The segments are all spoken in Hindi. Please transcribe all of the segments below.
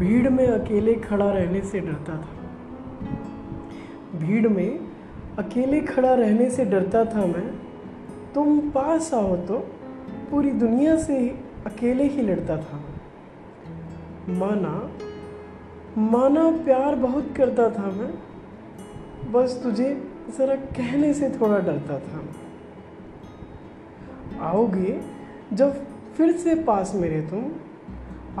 भीड़ में अकेले खड़ा रहने से डरता था। भीड़ में अकेले खड़ा रहने से डरता था मैं। तुम पास आओ तो पूरी दुनिया से अकेले ही लड़ता था। माना माना प्यार बहुत करता था मैं। बस तुझे ज़रा कहने से थोड़ा डरता था। आओगे जब फिर से पास मेरे तुम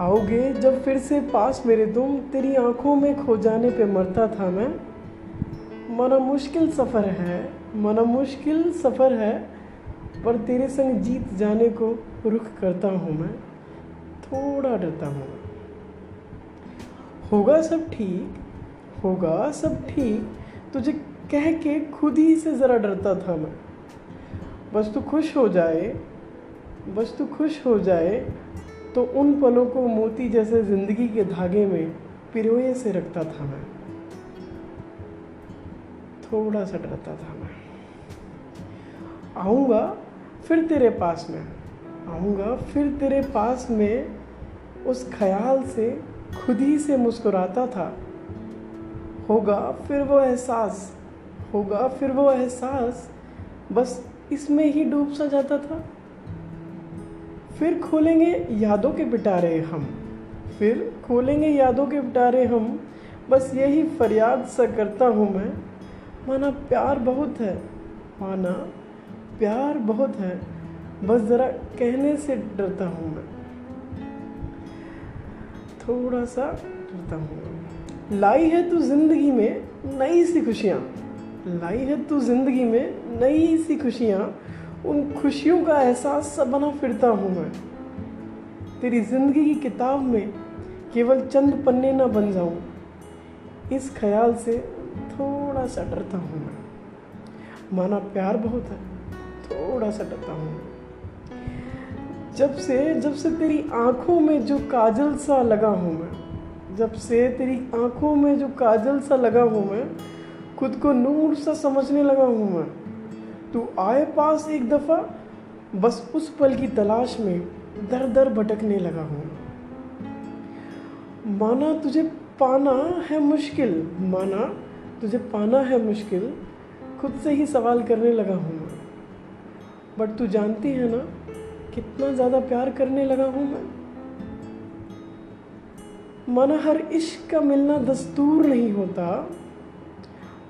आओगे? जब फिर से पास मेरे तुम तेरी आँखों में खो जाने पे मरता था मैं। मना मुश्किल सफ़र है, मना मुश्किल सफ़र है, पर तेरे संग जीत जाने को रुख करता हूँ मैं। थोड़ा डरता हूँ होगा सब ठीक, होगा सब ठीक, तुझे कह के खुद ही से ज़रा डरता था मैं। बस तू खुश हो जाए, बस तू खुश हो जाए तो उन पलों को मोती जैसे ज़िंदगी के धागे में पिरोए से रखता था मैं। थोड़ा सा डरता था मैं। आऊँगा फिर तेरे पास में। आऊँगा फिर तेरे पास में उस ख्याल से, खुद ही से मुस्कुराता था। होगा फिर वो एहसास, होगा फिर वो एहसास, बस इसमें ही डूब सा जाता था। फिर खोलेंगे यादों के पिटारे हम। फिर खोलेंगे यादों के पिटारे हम। बस यही फरियाद सा करता हूँ मैं। माना प्यार बहुत है। माना प्यार बहुत है। बस ज़रा कहने से डरता हूँ मैं। थोड़ा सा डरता हूँ। लाई है तू ज़िंदगी में नई सी खुशियाँ। लाई है तू ज़िंदगी में नई सी खुशियाँ। उन खुशियों का एहसास सब बना फिरता हूँ मैं। तेरी ज़िंदगी की किताब में केवल चंद पन्ने ना बन जाऊँ। इस ख्याल से थोड़ा सा डरता हूँ मैं। माना प्यार बहुत है, थोड़ा सा डरता हूँ। जब से जब से तेरी आँखों में जो काजल सा लगा हूँ मैं, जब से तेरी आँखों में जो काजल सा लगा हूँ मैं, खुद को नूर सा समझने लगा हूँ मैं। तू आए पास एक दफ़ा, बस उस पल की तलाश में दर दर भटकने लगा हूँ। माना तुझे पाना है मुश्किल, माना तुझे पाना है मुश्किल, खुद से ही सवाल करने लगा हूँ मैं। बट तू जानती है ना, कितना ज़्यादा प्यार करने लगा हूँ मैं। माना हर इश्क का मिलना दस्तूर नहीं होता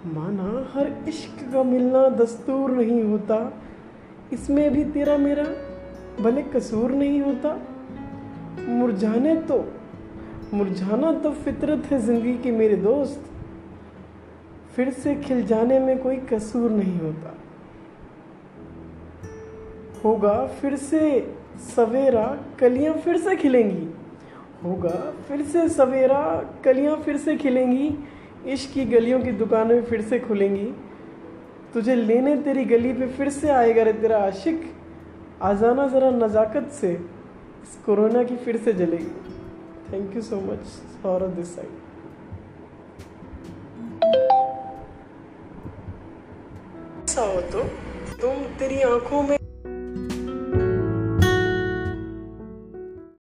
माना हर इश्क का मिलना दस्तूर नहीं होता। इसमें भी तेरा मेरा भले कसूर नहीं होता। मुरझाने तो मुरझाना तो फितरत है ज़िंदगी के मेरे दोस्त। फिर से खिल जाने में कोई कसूर नहीं होता। होगा फिर से सवेरा, कलियाँ फिर से खिलेंगी। होगा फिर से सवेरा, कलियाँ फिर से खिलेंगी। इश्क की गलियों की दुकानें फिर से खुलेंगी। तुझे लेने तेरी गली पे फिर से आएगा रे तेरा आशिक। आ जाना ज़रा नज़ाकत से, इस कोरोना की फिर से जलेगी। Thank you so much for this side. हो तो तुम तेरी आँखों में